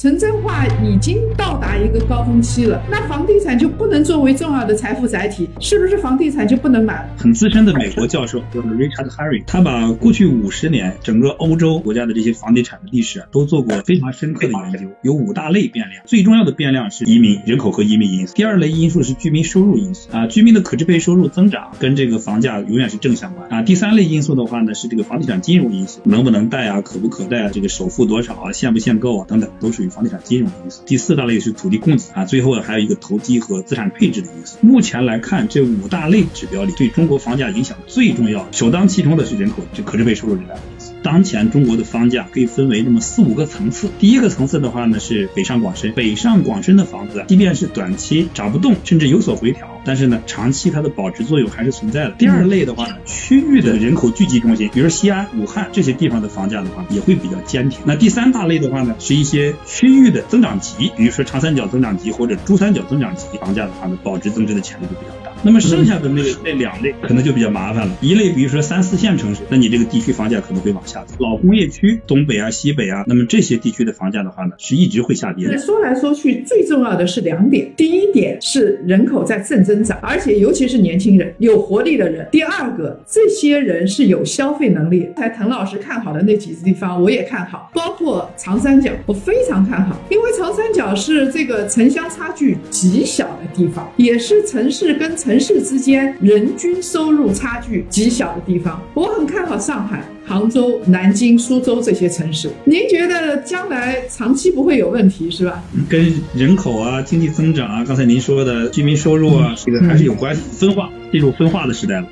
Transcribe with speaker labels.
Speaker 1: 城镇化已经到达一个高峰期了，那房地产就不能作为重要的财富载体，是不是房地产就不能买？
Speaker 2: 很资深的美国教授叫做 Richard Harry，他把过去五十年整个欧洲国家的这些房地产的历史，都做过非常深刻的研究，有五大类变量，最重要的变量是移民人口和移民因素，第二类因素是居民收入因素啊，居民的可支配收入增长跟这个房价永远是正相关啊，第三类因素的话呢是这个房地产金融因素，能不能贷啊，可不可贷啊，这个首付多少啊，限不限购啊等等，都属于房地产金融的因素。第四大类是土地供给啊，最后还有一个投机和资产配置的因素。目前来看，这五大类指标里，对中国房价影响最重要、首当其冲的是人口就可支配收入这两个因素。当前中国的房价可以分为那么四五个层次。第一个层次的话呢，是北上广深。北上广深的房子，即便是短期涨不动，甚至有所回调，但是呢，长期它的保值作用还是存在的。第二类的话呢，区域的人口聚集中心，比如西安、武汉这些地方的房价的话，也会比较坚挺。那第三大类的话呢，是一些区域的增长极，比如说长三角增长极或者珠三角增长极房价的话呢，保值增值的潜力就比较大。那么剩下的那个那两类可能就比较麻烦了。一类比如说三四线城市，那你这个地区房价可能会往下走。老工业区，东北啊、西北啊，那么这些地区的房价的话呢，是一直会下跌的。
Speaker 1: 说来说去，最重要的是两点：第一点是人口在正增长，而且尤其是年轻人、有活力的人；第二个，这些人是有消费能力。才滕老师看好的那几个地方，我也看好，包括长三角，我非常看好，因为长三角是这个城乡差距极小的地方，也是城市跟城。城市之间人均收入差距极小的地方，我很看好上海、杭州、南京、苏州这些城市。您觉得将来长期不会有问题是吧？
Speaker 2: 跟人口啊、经济增长啊，刚才您说的居民收入啊，这个还是有关系。分化进入分化的时代了。